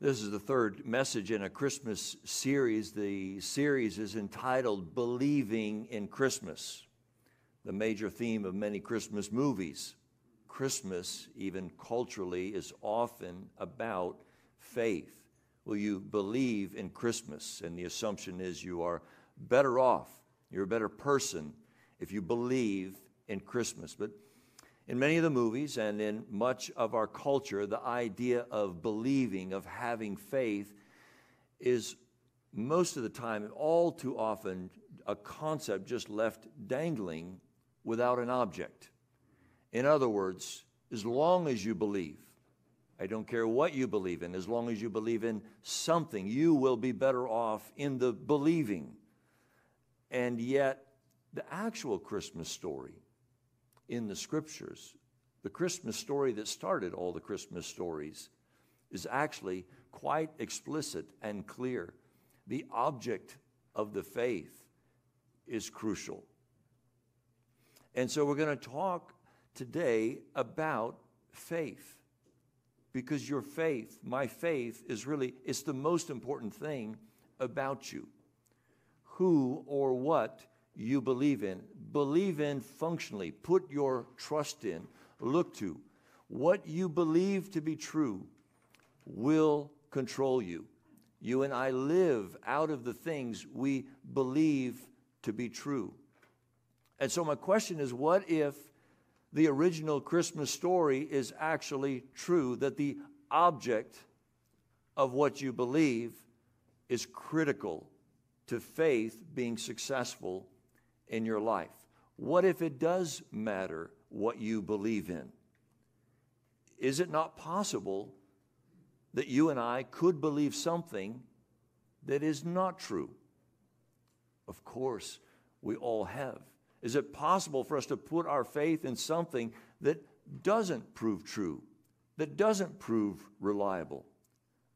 This is the third message in a Christmas series. The series is entitled Believing in Christmas, the major theme of many Christmas movies. Christmas, even culturally, is often about faith. Will you believe in Christmas? And the assumption is you are better off, you're a better person if you believe in Christmas. But in many of the movies and in much of our culture, the idea of believing, of having faith, is most of the time, all too often, a concept just left dangling without an object. In other words, as long as you believe, I don't care what you believe in, as long as you believe in something, you will be better off in the believing. And yet, the actual Christmas story in the scriptures. The Christmas story that started all the Christmas stories is actually quite explicit and clear. The object of the faith is crucial. And so we're going to talk today about faith because your faith, my faith is really it's the most important thing about you. Who or what you believe in. Believe in functionally. Put your trust in. Look to. What you believe to be true will control you. You and I live out of the things we believe to be true. And so, my question is what if the original Christmas story is actually true, that the object of what you believe is critical to faith being successful in your life? What if it does matter what you believe in? Is it not possible that you and I could believe something that is not true? Of course, we all have. Is it possible for us to put our faith in something that doesn't prove true, that doesn't prove reliable?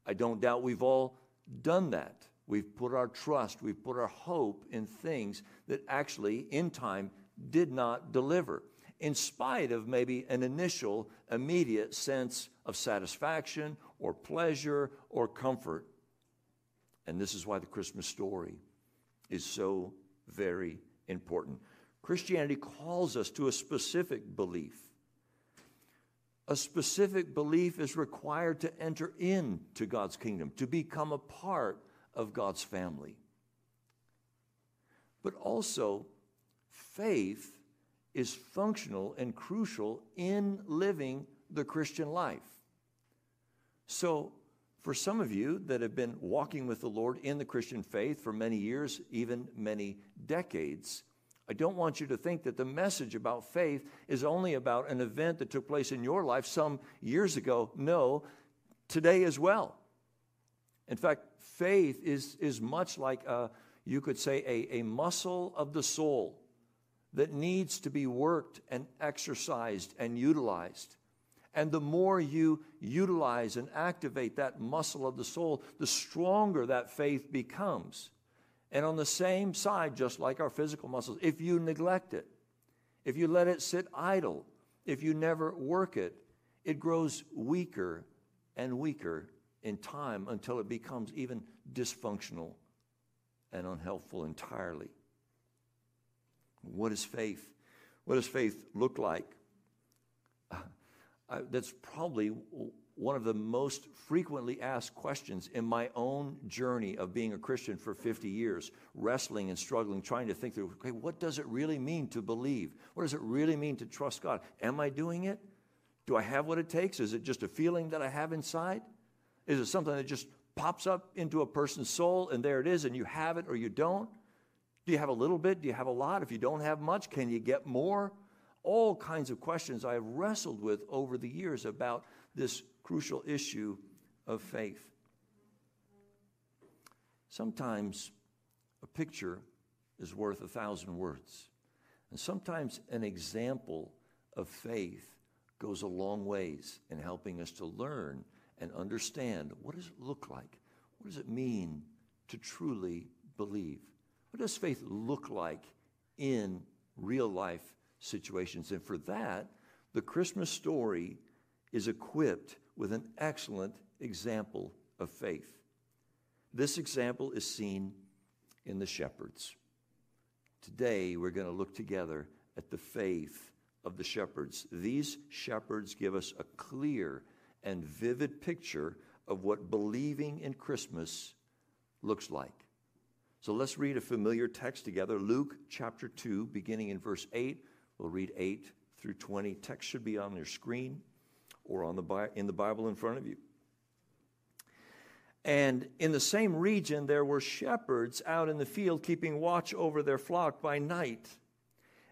I don't doubt we've all done that. We've put our trust, we've put our hope in things that actually, in time, did not deliver, in spite of maybe an initial, immediate sense of satisfaction or pleasure or comfort. And this is why the Christmas story is so very important. Christianity calls us to a specific belief. A specific belief is required to enter into God's kingdom, to become a part of God's family. But also, faith is functional and crucial in living the Christian life. So, for some of you that have been walking with the Lord in the Christian faith for many years, even many decades, I don't want you to think that the message about faith is only about an event that took place in your life some years ago. No, today as well. In fact, faith is, is much like, a, you could say, a, a muscle of the soul that needs to be worked and exercised and utilized. And the more you utilize and activate that muscle of the soul, the stronger that faith becomes. And on the same side, just like our physical muscles, if you neglect it, if you let it sit idle, if you never work it, it grows weaker and weaker in time until it becomes even dysfunctional and unhelpful entirely. What is faith? What does faith look like? Uh, that's probably one of the most frequently asked questions in my own journey of being a Christian for 50 years, wrestling and struggling, trying to think through okay, what does it really mean to believe? What does it really mean to trust God? Am I doing it? Do I have what it takes? Is it just a feeling that I have inside? Is it something that just pops up into a person's soul and there it is and you have it or you don't? Do you have a little bit? Do you have a lot? If you don't have much, can you get more? All kinds of questions I have wrestled with over the years about this crucial issue of faith. Sometimes a picture is worth a thousand words. And sometimes an example of faith goes a long ways in helping us to learn and understand what does it look like? What does it mean to truly believe? What does faith look like in real life situations? And for that, the Christmas story is equipped with an excellent example of faith. This example is seen in the shepherds. Today, we're going to look together at the faith of the shepherds. These shepherds give us a clear and vivid picture of what believing in Christmas looks like. So let's read a familiar text together Luke chapter 2, beginning in verse 8. We'll read 8 through 20. Text should be on your screen or on the, in the Bible in front of you. And in the same region, there were shepherds out in the field keeping watch over their flock by night.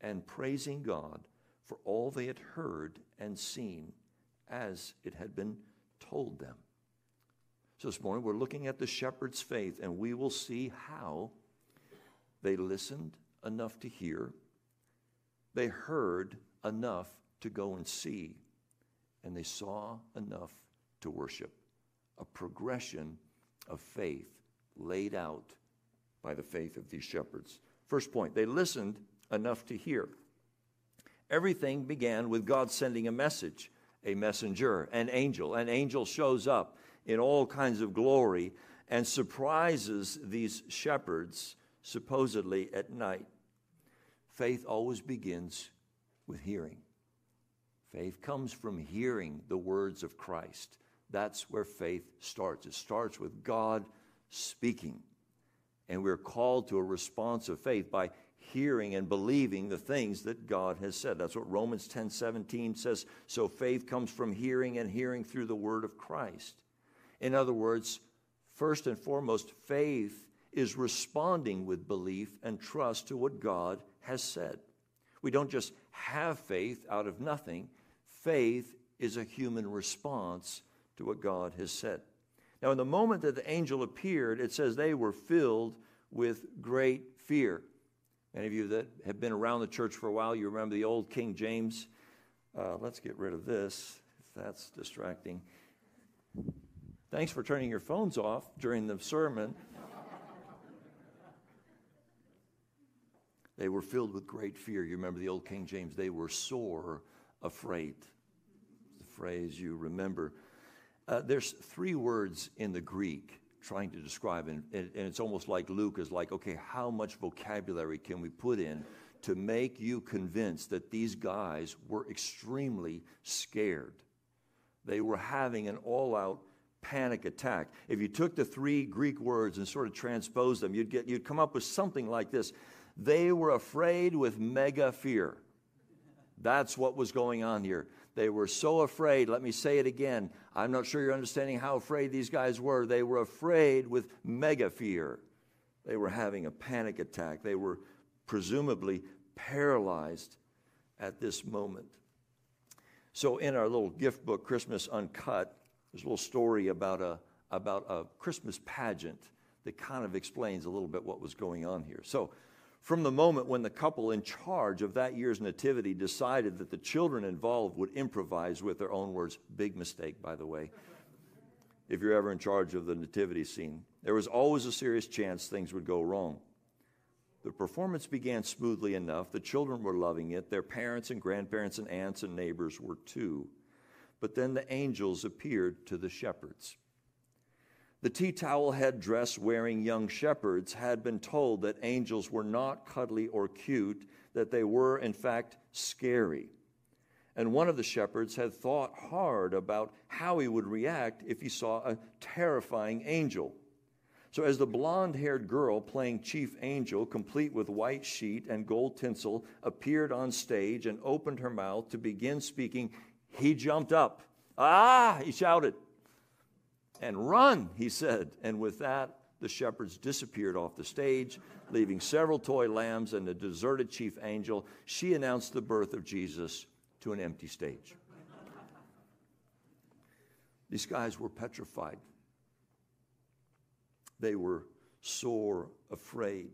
and praising God for all they had heard and seen as it had been told them. So this morning we're looking at the shepherd's faith, and we will see how they listened enough to hear, they heard enough to go and see, and they saw enough to worship. A progression of faith laid out by the faith of these shepherds. First point, they listened enough to hear. Everything began with God sending a message, a messenger, an angel. An angel shows up in all kinds of glory and surprises these shepherds, supposedly at night. Faith always begins with hearing. Faith comes from hearing the words of Christ. That's where faith starts. It starts with God speaking. And we're called to a response of faith by hearing and believing the things that God has said. That's what Romans 10 17 says. So faith comes from hearing and hearing through the word of Christ. In other words, first and foremost, faith is responding with belief and trust to what God has said. We don't just have faith out of nothing, faith is a human response to what God has said. Now, in the moment that the angel appeared, it says they were filled with great fear. Many of you that have been around the church for a while, you remember the old King James. Uh, let's get rid of this, if that's distracting. Thanks for turning your phones off during the sermon. they were filled with great fear. You remember the old King James, they were sore afraid. The phrase you remember. Uh, there's three words in the Greek trying to describe, and, and it's almost like Luke is like, okay, how much vocabulary can we put in to make you convinced that these guys were extremely scared? They were having an all out panic attack. If you took the three Greek words and sort of transposed them, you'd, get, you'd come up with something like this They were afraid with mega fear. That's what was going on here. They were so afraid. Let me say it again. I'm not sure you're understanding how afraid these guys were. They were afraid with mega fear. They were having a panic attack. They were presumably paralyzed at this moment. So, in our little gift book, Christmas Uncut, there's a little story about a, about a Christmas pageant that kind of explains a little bit what was going on here. So, from the moment when the couple in charge of that year's nativity decided that the children involved would improvise with their own words, big mistake, by the way. if you're ever in charge of the nativity scene. There was always a serious chance things would go wrong. The performance began smoothly enough. The children were loving it. Their parents and grandparents and aunts and neighbors were too. But then the angels appeared to the shepherds. The tea towel head dress wearing young shepherds had been told that angels were not cuddly or cute, that they were, in fact, scary. And one of the shepherds had thought hard about how he would react if he saw a terrifying angel. So, as the blonde haired girl playing chief angel, complete with white sheet and gold tinsel, appeared on stage and opened her mouth to begin speaking, he jumped up. Ah, he shouted. And run, he said. And with that, the shepherds disappeared off the stage, leaving several toy lambs and a deserted chief angel. She announced the birth of Jesus to an empty stage. These guys were petrified. They were sore afraid.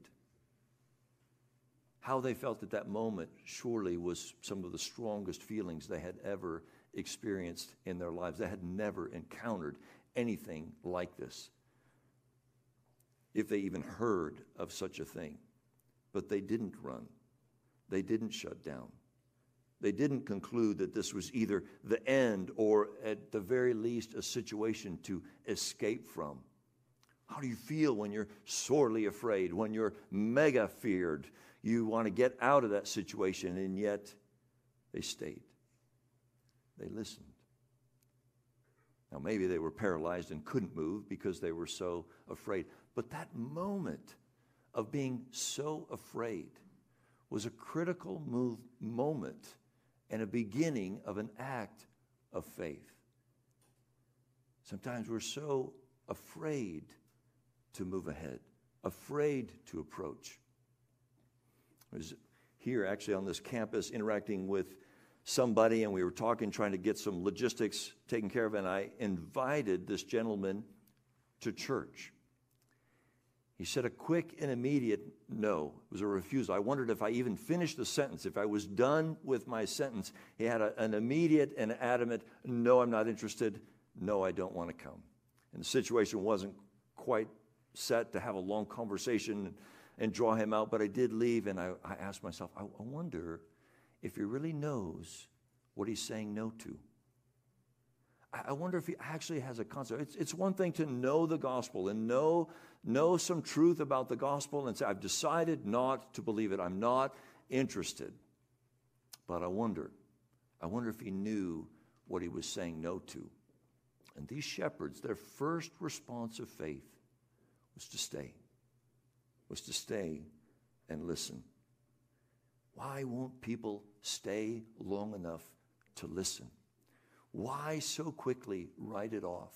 How they felt at that moment surely was some of the strongest feelings they had ever experienced in their lives. They had never encountered anything like this, if they even heard of such a thing. But they didn't run, they didn't shut down. They didn't conclude that this was either the end or, at the very least, a situation to escape from. How do you feel when you're sorely afraid, when you're mega feared? You want to get out of that situation, and yet they stayed. They listened. Now, maybe they were paralyzed and couldn't move because they were so afraid. But that moment of being so afraid was a critical move, moment and a beginning of an act of faith. Sometimes we're so afraid to move ahead, afraid to approach. I was here actually on this campus interacting with somebody, and we were talking, trying to get some logistics taken care of, and I invited this gentleman to church. He said a quick and immediate no. It was a refusal. I wondered if I even finished the sentence, if I was done with my sentence. He had a, an immediate and adamant no, I'm not interested. No, I don't want to come. And the situation wasn't quite set to have a long conversation and draw him out, but I did leave and I, I asked myself, I, I wonder if he really knows what he's saying no to. I wonder if he actually has a concept. It's, it's one thing to know the gospel and know, know some truth about the gospel and say, I've decided not to believe it. I'm not interested. But I wonder, I wonder if he knew what he was saying no to. And these shepherds, their first response of faith was to stay, was to stay and listen. Why won't people stay long enough to listen? Why so quickly write it off?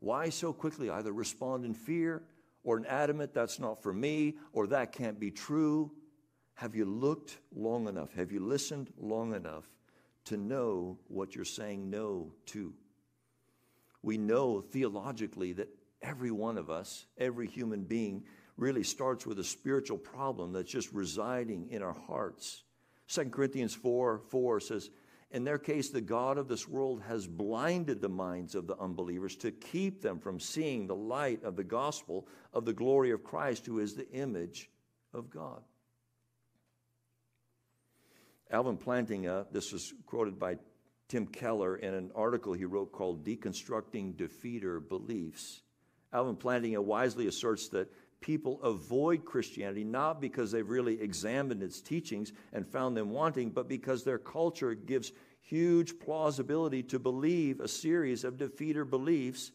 Why so quickly either respond in fear or an adamant, that's not for me, or that can't be true? Have you looked long enough? Have you listened long enough to know what you're saying no to? We know theologically that every one of us, every human being, really starts with a spiritual problem that's just residing in our hearts. 2 Corinthians 4 4 says, In their case, the God of this world has blinded the minds of the unbelievers to keep them from seeing the light of the gospel of the glory of Christ, who is the image of God. Alvin Plantinga, this was quoted by Tim Keller in an article he wrote called Deconstructing Defeater Beliefs. Alvin Plantinga wisely asserts that people avoid Christianity not because they've really examined its teachings and found them wanting, but because their culture gives huge plausibility to believe a series of defeater beliefs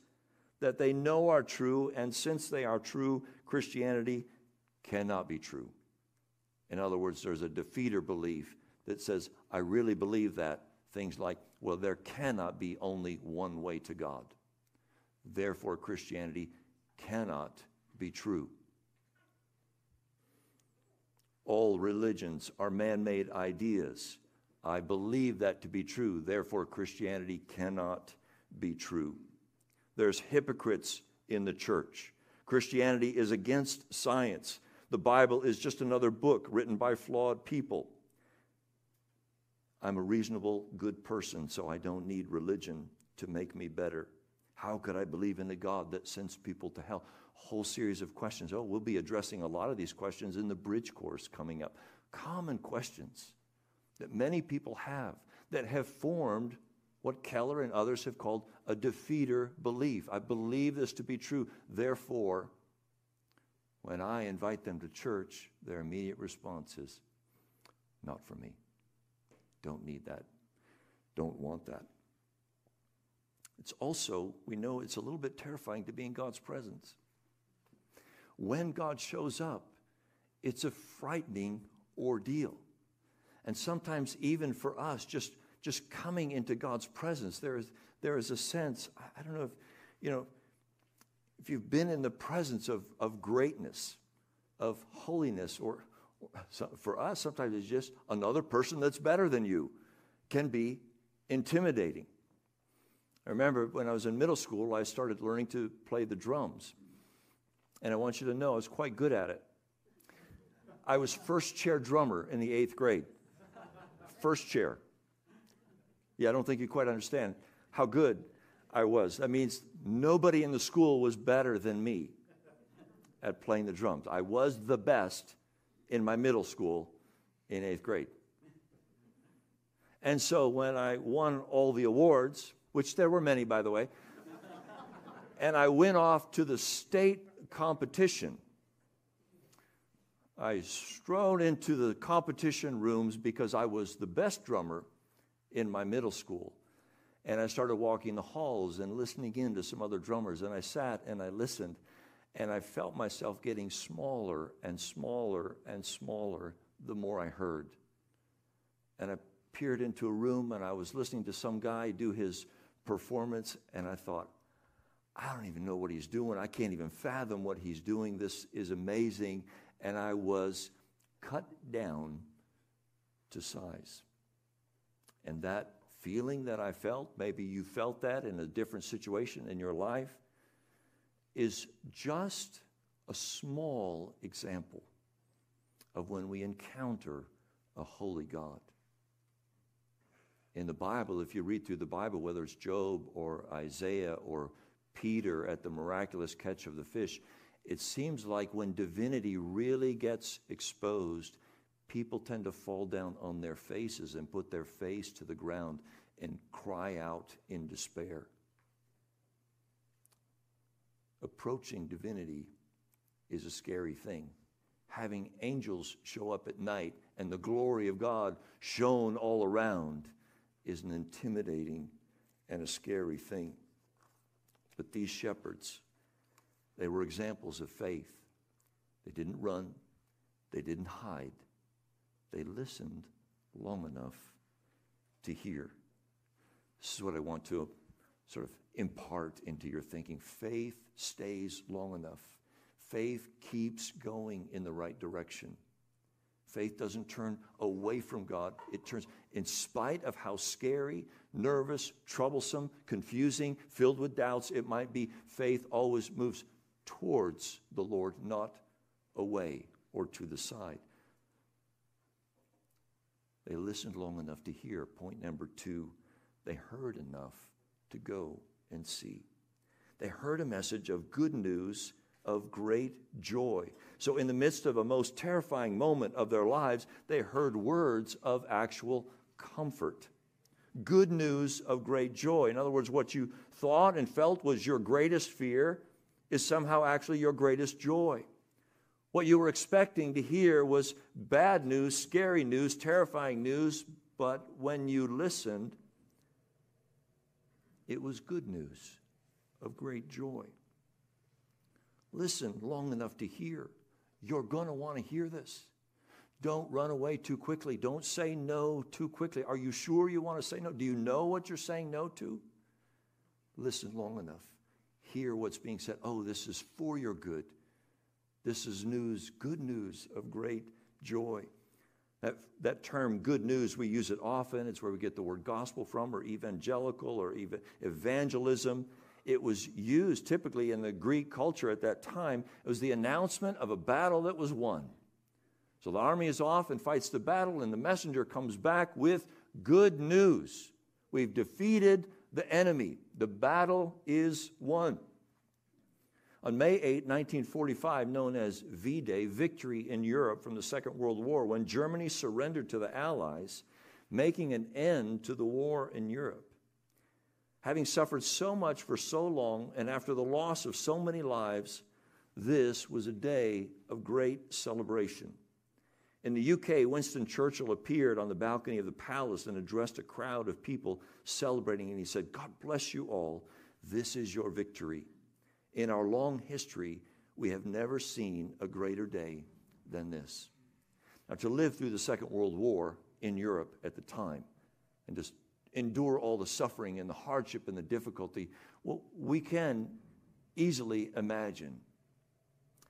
that they know are true, and since they are true, Christianity cannot be true. In other words, there's a defeater belief that says, I really believe that. Things like, well, there cannot be only one way to God. Therefore, Christianity cannot be true. All religions are man made ideas. I believe that to be true. Therefore, Christianity cannot be true. There's hypocrites in the church. Christianity is against science. The Bible is just another book written by flawed people. I'm a reasonable, good person, so I don't need religion to make me better. How could I believe in a God that sends people to hell? Whole series of questions. Oh, we'll be addressing a lot of these questions in the bridge course coming up. Common questions that many people have that have formed what Keller and others have called a defeater belief. I believe this to be true. Therefore, when I invite them to church, their immediate response is, not for me. Don't need that. Don't want that. It's also, we know it's a little bit terrifying to be in God's presence. When God shows up, it's a frightening ordeal. And sometimes, even for us, just, just coming into God's presence, there is, there is a sense, I don't know if, you know, if you've been in the presence of, of greatness, of holiness, or, or so for us, sometimes it's just another person that's better than you can be intimidating. I remember when I was in middle school, I started learning to play the drums. And I want you to know I was quite good at it. I was first chair drummer in the eighth grade. First chair. Yeah, I don't think you quite understand how good I was. That means nobody in the school was better than me at playing the drums. I was the best in my middle school in eighth grade. And so when I won all the awards, which there were many, by the way, and I went off to the state competition, I strode into the competition rooms because I was the best drummer in my middle school. And I started walking the halls and listening in to some other drummers. And I sat and I listened, and I felt myself getting smaller and smaller and smaller the more I heard. And I peered into a room and I was listening to some guy do his performance, and I thought, I don't even know what he's doing. I can't even fathom what he's doing. This is amazing. And I was cut down to size. And that feeling that I felt, maybe you felt that in a different situation in your life, is just a small example of when we encounter a holy God. In the Bible, if you read through the Bible, whether it's Job or Isaiah or Peter at the miraculous catch of the fish, it seems like when divinity really gets exposed, people tend to fall down on their faces and put their face to the ground and cry out in despair. Approaching divinity is a scary thing. Having angels show up at night and the glory of God shone all around is an intimidating and a scary thing. But these shepherds, they were examples of faith. They didn't run, they didn't hide, they listened long enough to hear. This is what I want to sort of impart into your thinking. Faith stays long enough, faith keeps going in the right direction. Faith doesn't turn away from God. It turns, in spite of how scary, nervous, troublesome, confusing, filled with doubts it might be, faith always moves towards the Lord, not away or to the side. They listened long enough to hear. Point number two, they heard enough to go and see. They heard a message of good news of great joy. So, in the midst of a most terrifying moment of their lives, they heard words of actual comfort. Good news of great joy. In other words, what you thought and felt was your greatest fear is somehow actually your greatest joy. What you were expecting to hear was bad news, scary news, terrifying news, but when you listened, it was good news of great joy. Listen long enough to hear. You're going to want to hear this. Don't run away too quickly. Don't say no too quickly. Are you sure you want to say no? Do you know what you're saying no to? Listen long enough. Hear what's being said. Oh, this is for your good. This is news, good news of great joy. That, that term good news, we use it often. It's where we get the word gospel from, or evangelical, or even evangelism it was used typically in the Greek culture at that time. It was the announcement of a battle that was won. So the army is off and fights the battle, and the messenger comes back with good news. We've defeated the enemy. The battle is won. On May 8, 1945, known as VE Day, victory in Europe from the Second World War, when Germany surrendered to the Allies, making an end to the war in Europe. Having suffered so much for so long, and after the loss of so many lives, this was a day of great celebration. In the UK, Winston Churchill appeared on the balcony of the palace and addressed a crowd of people celebrating, and he said, God bless you all. This is your victory. In our long history, we have never seen a greater day than this. Now, to live through the Second World War in Europe at the time and to endure all the suffering and the hardship and the difficulty, well, we can easily imagine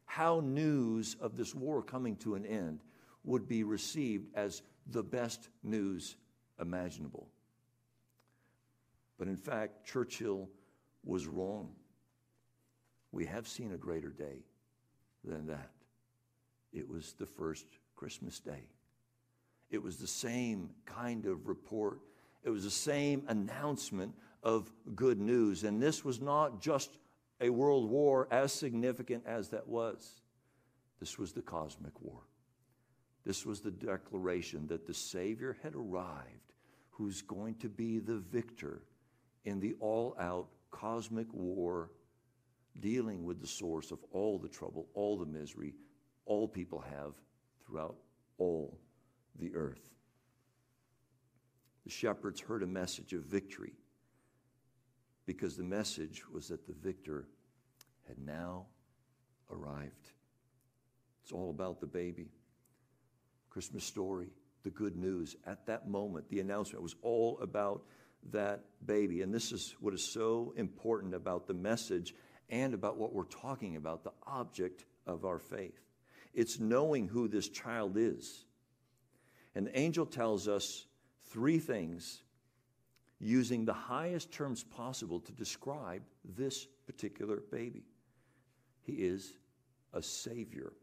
how news of this war coming to an end would be received as the best news imaginable. But in fact, Churchill was wrong we have seen a greater day than that. It was the first Christmas day. It was the same kind of report. It was the same announcement of good news. And this was not just a world war, as significant as that was. This was the cosmic war. This was the declaration that the Savior had arrived, who's going to be the victor in the all out cosmic war dealing with the source of all the trouble, all the misery all people have throughout all the earth. The shepherds heard a message of victory because the message was that the victor had now arrived. It's all about the baby. Christmas story, the good news. At that moment, the announcement was all about that baby. And this is what is so important about the message and about what we're talking about, the object of our faith. It's knowing who this child is. And the angel tells us three things using the highest terms possible to describe this particular baby. He is a savior.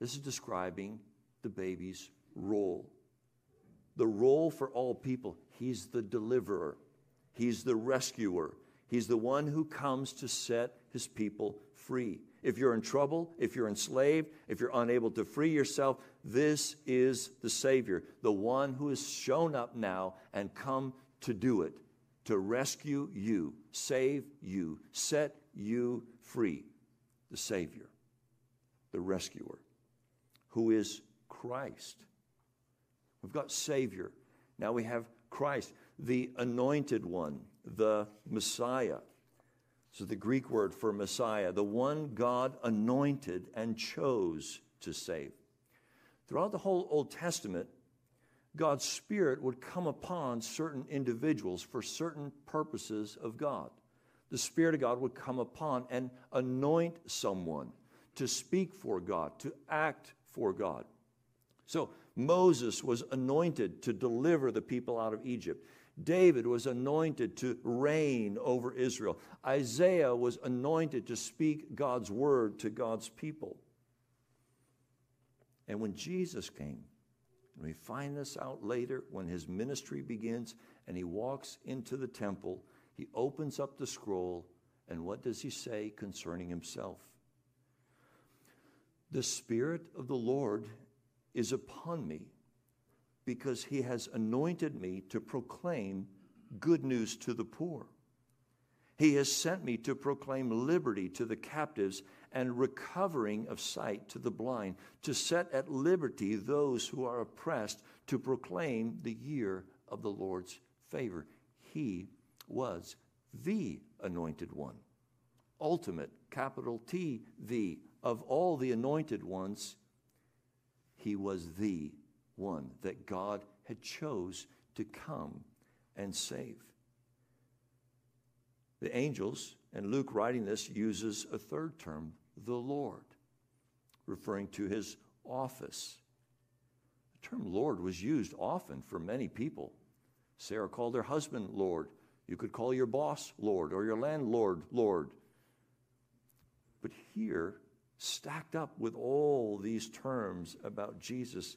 This is describing the baby's role. The role for all people, he's the deliverer, he's the rescuer, He's the one who comes to set his people free. If you're in trouble, if you're enslaved, if you're unable to free yourself, this is the Savior, the one who has shown up now and come to do it, to rescue you, save you, set you free. The Savior, the rescuer, who is Christ. We've got Savior. Now we have Christ, the anointed one, the Messiah. So, the Greek word for Messiah, the one God anointed and chose to save. Throughout the whole Old Testament, God's Spirit would come upon certain individuals for certain purposes of God. The Spirit of God would come upon and anoint someone to speak for God, to act for God. So Moses was anointed to deliver the people out of Egypt. David was anointed to reign over Israel. Isaiah was anointed to speak God's word to God's people. And when Jesus came, and we find this out later when his ministry begins and he walks into the temple, he opens up the scroll, and what does he say concerning himself? The Spirit of the Lord is upon me because he has anointed me to proclaim good news to the poor. He has sent me to proclaim liberty to the captives and recovering of sight to the blind, to set at liberty those who are oppressed, to proclaim the year of the Lord's favor. He was the anointed one, ultimate, capital T, the. Of all the anointed ones, he was the one that God had chose to come and save. The angels, and Luke writing this uses a third term, the Lord, referring to his office. The term Lord was used often for many people. Sarah called her husband Lord. You could call your boss Lord or your landlord Lord. But here, stacked up with all these terms about Jesus,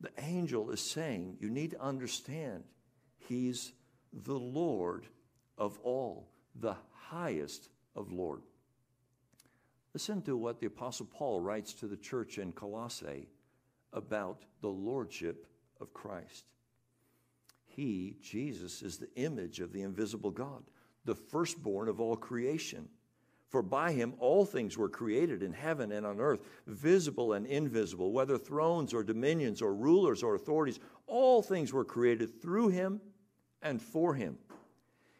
the angel is saying, you need to understand, he's the Lord of all, the highest of Lord. Listen to what the Apostle Paul writes to the church in Colossae about the lordship of Christ. He, Jesus, is the image of the invisible God, the firstborn of all creation. For by him all things were created in heaven and on earth, visible and invisible, whether thrones or dominions or rulers or authorities, all things were created through him and for him.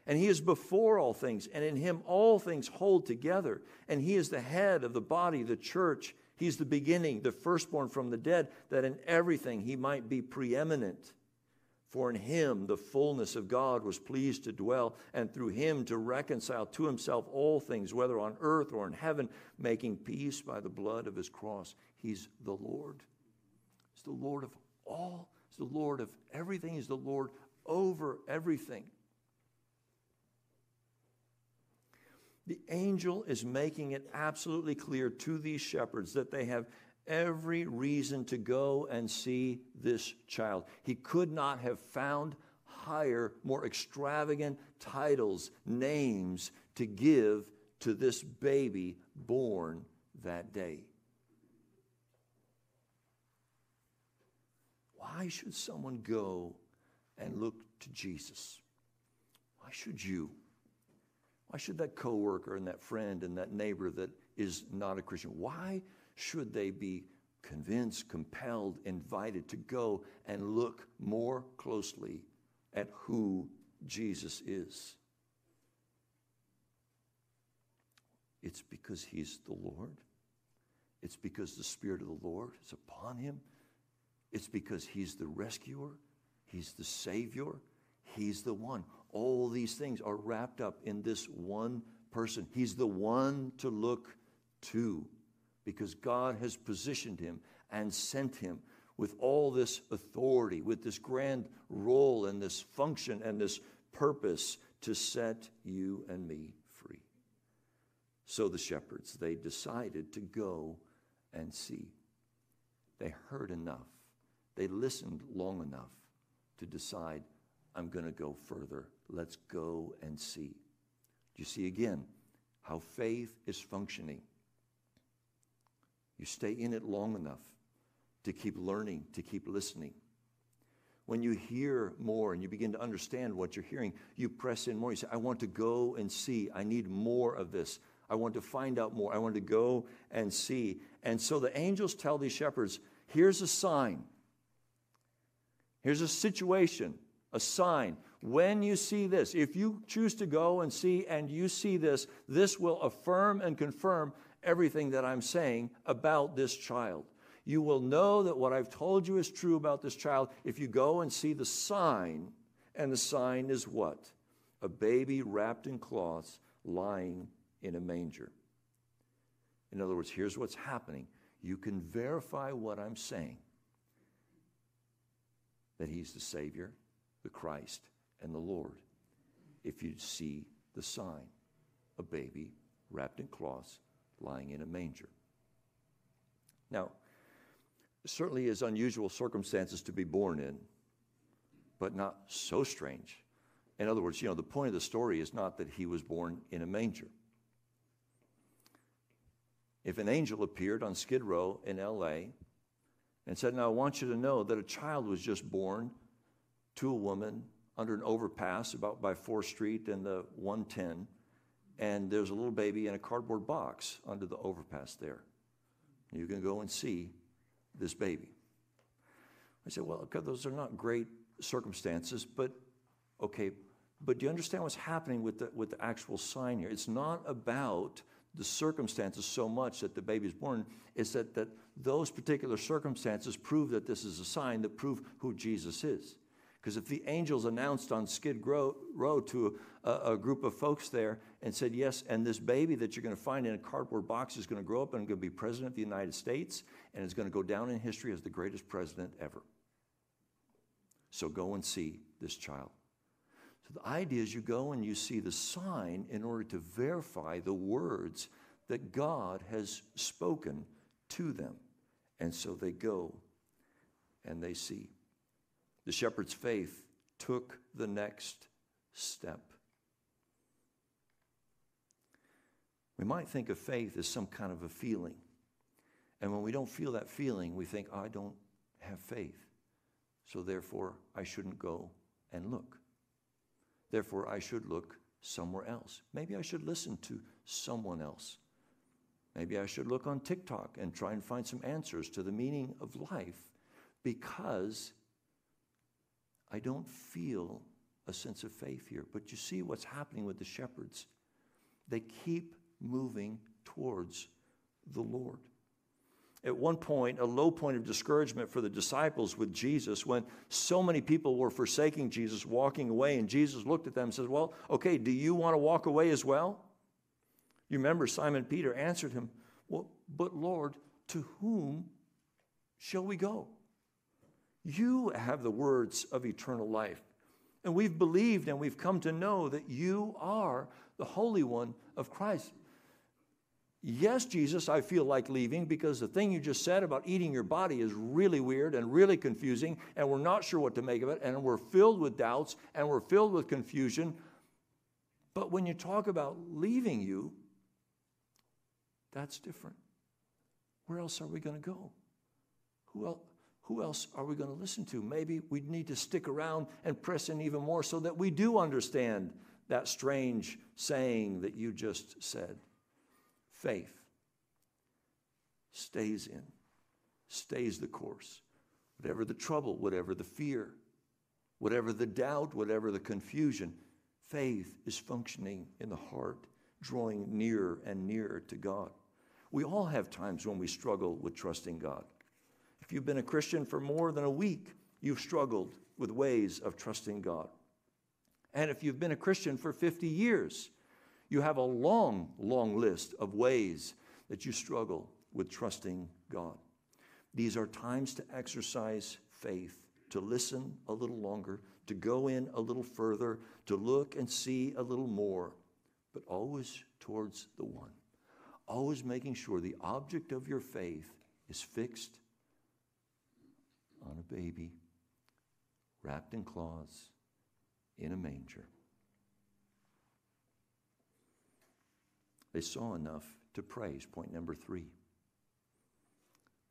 And he is before all things, and in him all things hold together. And he is the head of the body, the church. He's the beginning, the firstborn from the dead, that in everything he might be preeminent. For in him the fullness of God was pleased to dwell, and through him to reconcile to himself all things, whether on earth or in heaven, making peace by the blood of his cross. He's the Lord. He's the Lord of all. He's the Lord of everything. He's the Lord over everything. The angel is making it absolutely clear to these shepherds that they have every reason to go and see this child. He could not have found higher, more extravagant titles, names to give to this baby born that day. Why should someone go and look to Jesus? Why should you? Why should that coworker and that friend and that neighbor that is not a Christian, why should they be convinced, compelled, invited to go and look more closely at who Jesus is? It's because he's the Lord. It's because the Spirit of the Lord is upon him. It's because he's the rescuer, he's the Savior, he's the one. All these things are wrapped up in this one person. He's the one to look to because God has positioned him and sent him with all this authority, with this grand role and this function and this purpose to set you and me free. So the shepherds, they decided to go and see. They heard enough, they listened long enough to decide I'm going to go further. Let's go and see. You see again how faith is functioning? You stay in it long enough to keep learning, to keep listening. When you hear more and you begin to understand what you're hearing, you press in more. You say, I want to go and see. I need more of this. I want to find out more. I want to go and see. And so the angels tell these shepherds here's a sign, here's a situation a sign. When you see this, if you choose to go and see and you see this, this will affirm and confirm everything that I'm saying about this child. You will know that what I've told you is true about this child if you go and see the sign. And the sign is what? A baby wrapped in cloths lying in a manger. In other words, here's what's happening. You can verify what I'm saying that he's the Savior, the Christ and the Lord if you see the sign a baby wrapped in cloths lying in a manger. Now, certainly is unusual circumstances to be born in, but not so strange. In other words, you know, the point of the story is not that he was born in a manger. If an angel appeared on Skid Row in LA and said, Now I want you to know that a child was just born to a woman under an overpass about by 4th Street and the 110, and there's a little baby in a cardboard box under the overpass there. You can go and see this baby. I said, well, okay, those are not great circumstances, but okay, but do you understand what's happening with the, with the actual sign here? It's not about the circumstances so much that the baby is born, it's that, that those particular circumstances prove that this is a sign that prove who Jesus is. Because if the angels announced on Skid Row to a, a, group of folks there and said, Yes, and this baby that you're going to find in a cardboard box is going to grow up and going to be president of the United States and is going to go down in history as the greatest president ever. So go and see this child. So the idea is you go and you see the sign in order to verify the words that God has spoken to them. And so they go and they see. The shepherd's faith took the next step. We might think of faith as some kind of a feeling. And when we don't feel that feeling, we think, I don't have faith. So therefore, I shouldn't go and look. Therefore, I should look somewhere else. Maybe I should listen to someone else. Maybe I should look on TikTok and try and find some answers to the meaning of life because I don't feel a sense of faith here. But you see what's happening with the shepherds. They keep moving towards the Lord. At one point, a low point of discouragement for the disciples with Jesus when so many people were forsaking Jesus, walking away, and Jesus looked at them and said, Well, okay, do you want to walk away as well? You remember Simon Peter answered him, Well, but Lord, to whom shall we go? You have the words of eternal life. And we've believed and we've come to know that you are the Holy One of Christ. Yes, Jesus, I feel like leaving because the thing you just said about eating your body is really weird and really confusing, and we're not sure what to make of it, and we're filled with doubts and we're filled with confusion. But when you talk about leaving you, that's different. Where else are we going to go? Who else? Who else are we going to listen to? Maybe we need to stick around and press in even more so that we do understand that strange saying that you just said. Faith stays in, stays the course. Whatever the trouble, whatever the fear, whatever the doubt, whatever the confusion, faith is functioning in the heart, drawing nearer and nearer to God. We all have times when we struggle with trusting God. If you've been a Christian for more than a week, you've struggled with ways of trusting God. And if you've been a Christian for 50 years, you have a long, long list of ways that you struggle with trusting God. These are times to exercise faith, to listen a little longer, to go in a little further, to look and see a little more, but always towards the one always making sure the object of your faith is fixed on a baby wrapped in cloths in a manger. They saw enough to praise, point number three.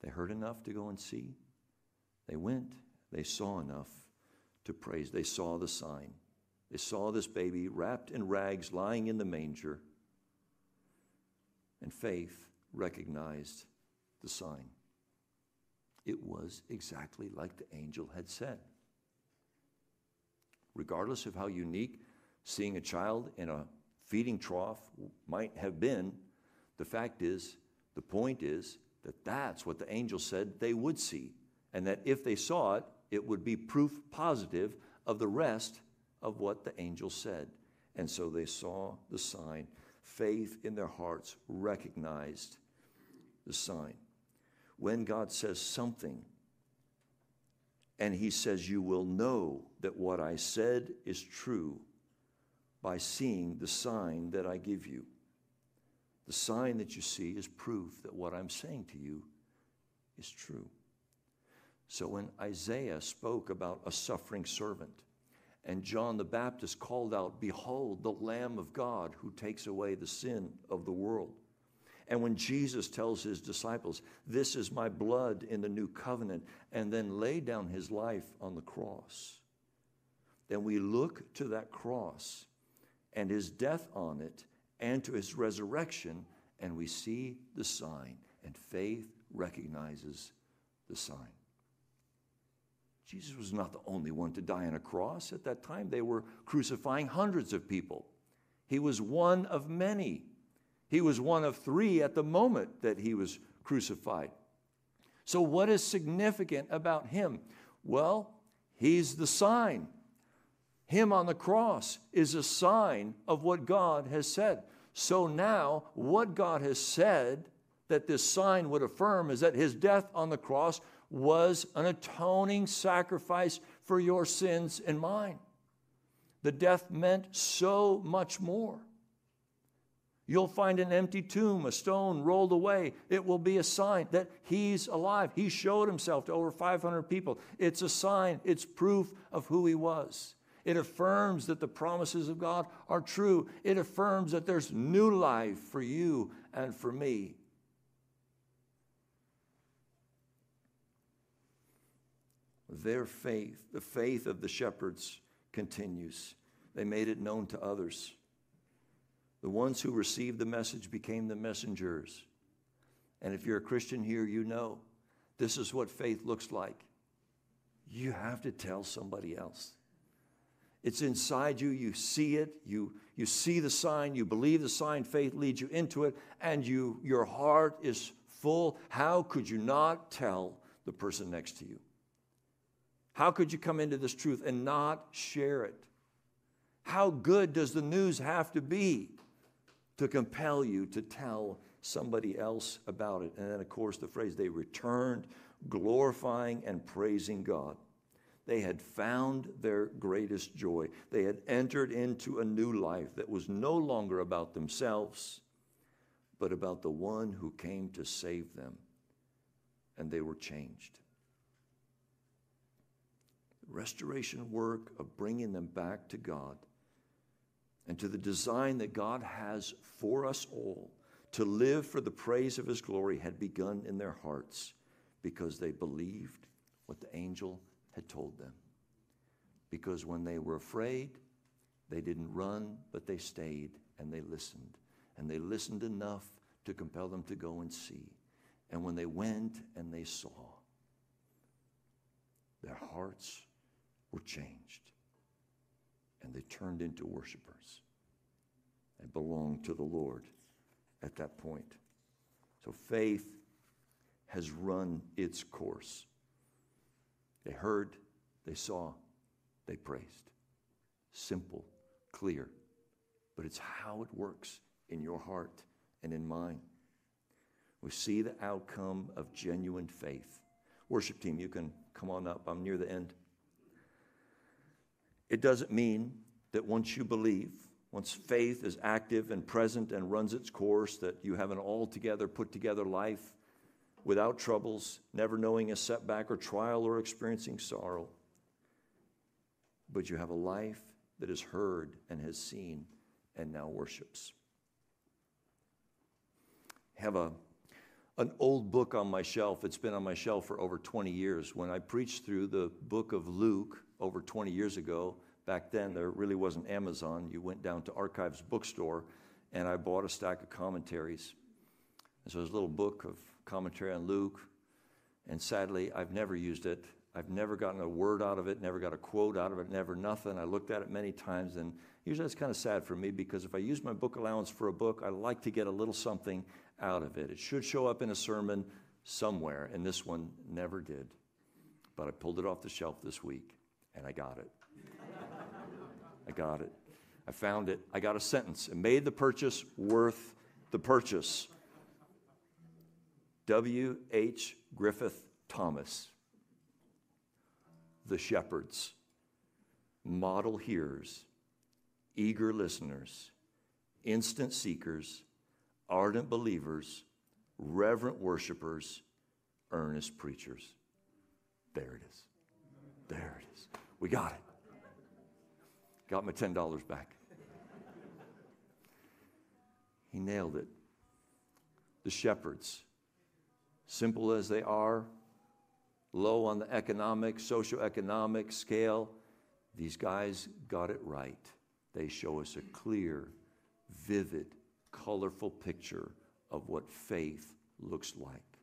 They heard enough to go and see. They went, they saw enough to praise. They saw the sign. They saw this baby wrapped in rags lying in the manger and faith recognized the sign. It was exactly like the angel had said. Regardless of how unique seeing a child in a feeding trough might have been, the fact is, the point is that that's what the angel said they would see, and that if they saw it, it would be proof positive of the rest of what the angel said. And so they saw the sign faith in their hearts recognized the sign. When God says something, and He says, You will know that what I said is true by seeing the sign that I give you. The sign that you see is proof that what I'm saying to you is true. So when Isaiah spoke about a suffering servant, and John the Baptist called out, Behold, the Lamb of God who takes away the sin of the world. And when Jesus tells his disciples, This is my blood in the new covenant, and then laid down his life on the cross, then we look to that cross and his death on it and to his resurrection, and we see the sign, and faith recognizes the sign. Jesus was not the only one to die on a cross. At that time, they were crucifying hundreds of people. He was one of many. He was one of three at the moment that he was crucified. So, what is significant about him? Well, he's the sign. Him on the cross is a sign of what God has said. So now, what God has said that this sign would affirm is that his death on the cross was an atoning sacrifice for your sins and mine. The death meant so much more. You'll find an empty tomb, a stone rolled away. It will be a sign that he's alive. He showed himself to over 500 people. It's a sign, it's proof of who he was. It affirms that the promises of God are true. It affirms that there's new life for you and for me. Their faith, the faith of the shepherds, continues. They made it known to others. The ones who received the message became the messengers. And if you're a Christian here, you know this is what faith looks like. You have to tell somebody else. It's inside you. You see it. You, you see the sign. You believe the sign. Faith leads you into it. And you, your heart is full. How could you not tell the person next to you? How could you come into this truth and not share it? How good does the news have to be to compel you to tell somebody else about it? And then, of course, the phrase they returned, glorifying and praising God. They had found their greatest joy. They had entered into a new life that was no longer about themselves, but about the one who came to save them. And they were changed restoration work of bringing them back to God and to the design that God has for us all to live for the praise of His glory had begun in their hearts because they believed what the angel had told them. Because when they were afraid, they didn't run, but they stayed and they listened. And they listened enough to compel them to go and see. And when they went and they saw, their hearts were changed and they turned into worshipers and belonged to the Lord at that point. So faith has run its course. They heard, they saw, they praised. Simple, clear, but it's how it works in your heart and in mine. We see the outcome of genuine faith. Worship team, you can come on up. I'm near the end. It doesn't mean that once you believe, once faith is active and present and runs its course, that you have an altogether put together life without troubles, never knowing a setback or trial or experiencing sorrow. But you have a life that has heard and has seen and now worships. I have a, an old book on my shelf. It's been on my shelf for over 20 years. When I preached through the book of Luke, over 20 years ago. Back then, there really wasn't Amazon. You went down to Archives Bookstore, and I bought a stack of commentaries. And so there's a little book of commentary on Luke, and sadly, I've never used it. I've never gotten a word out of it, never got a quote out of it, never nothing. I looked at it many times, and usually it's kind of sad for me because if I use my book allowance for a book, I like to get a little something out of it. It should show up in a sermon somewhere, and this one never did. But I pulled it off the shelf this week and I got it. I got it. I found it. I got a sentence. It made the purchase worth the purchase. W. H. Griffith Thomas. The shepherds, model hearers, eager listeners, instant seekers, ardent believers, reverent worshipers, earnest preachers. There it is. There it is. We got it. Got my $10 back. He nailed it. The shepherds, simple as they are, low on the economic, socioeconomic scale, these guys got it right. They show us a clear, vivid, colorful picture of what faith looks like.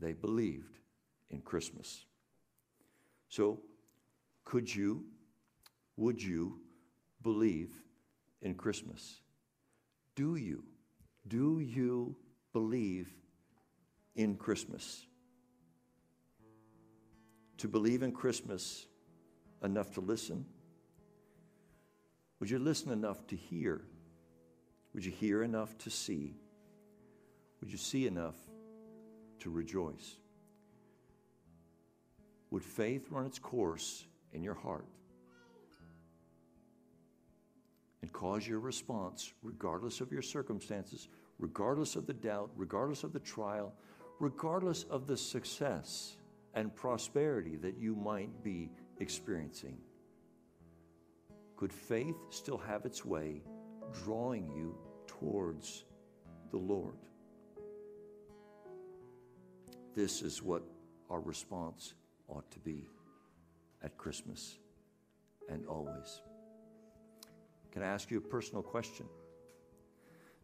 They believed in Christmas. So, could you, would you believe in Christmas? Do you? Do you believe in Christmas? To believe in Christmas enough to listen? Would you listen enough to hear? Would you hear enough to see? Would you see enough to rejoice? Would faith run its course in your heart and cause your response, regardless of your circumstances, regardless of the doubt, regardless of the trial, regardless of the success and prosperity that you might be experiencing? could faith still have its way drawing you towards the Lord? This is what our response ought to be at Christmas and always. Can I ask you a personal question?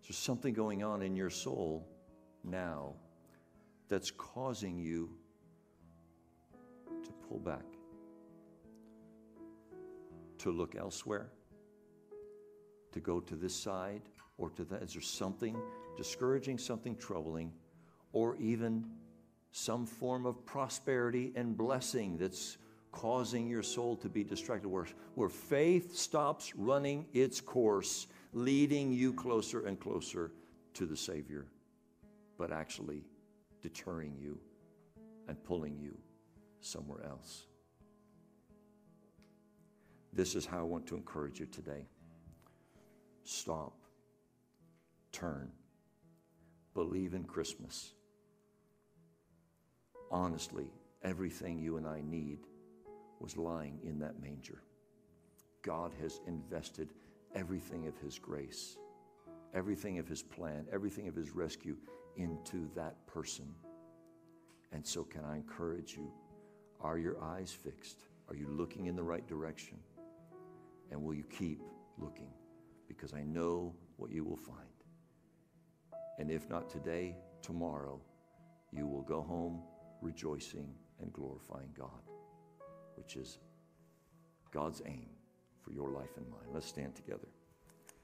Is there something going on in your soul now that's causing you to pull back, to look elsewhere, to go to this side or to that? Is there something discouraging, something troubling, or even some form of prosperity and blessing that's causing your soul to be distracted, where, where faith stops running its course, leading you closer and closer to the Savior, but actually deterring you and pulling you somewhere else. This is how I want to encourage you today. Stop, turn, believe in Christmas. Honestly, everything you and I need was lying in that manger. God has invested everything of His grace, everything of His plan, everything of His rescue into that person. And so, can I encourage you? Are your eyes fixed? Are you looking in the right direction? And will you keep looking? Because I know what you will find. And if not today, tomorrow, you will go home rejoicing and glorifying God which is God's aim for your life and mine. Let's stand together.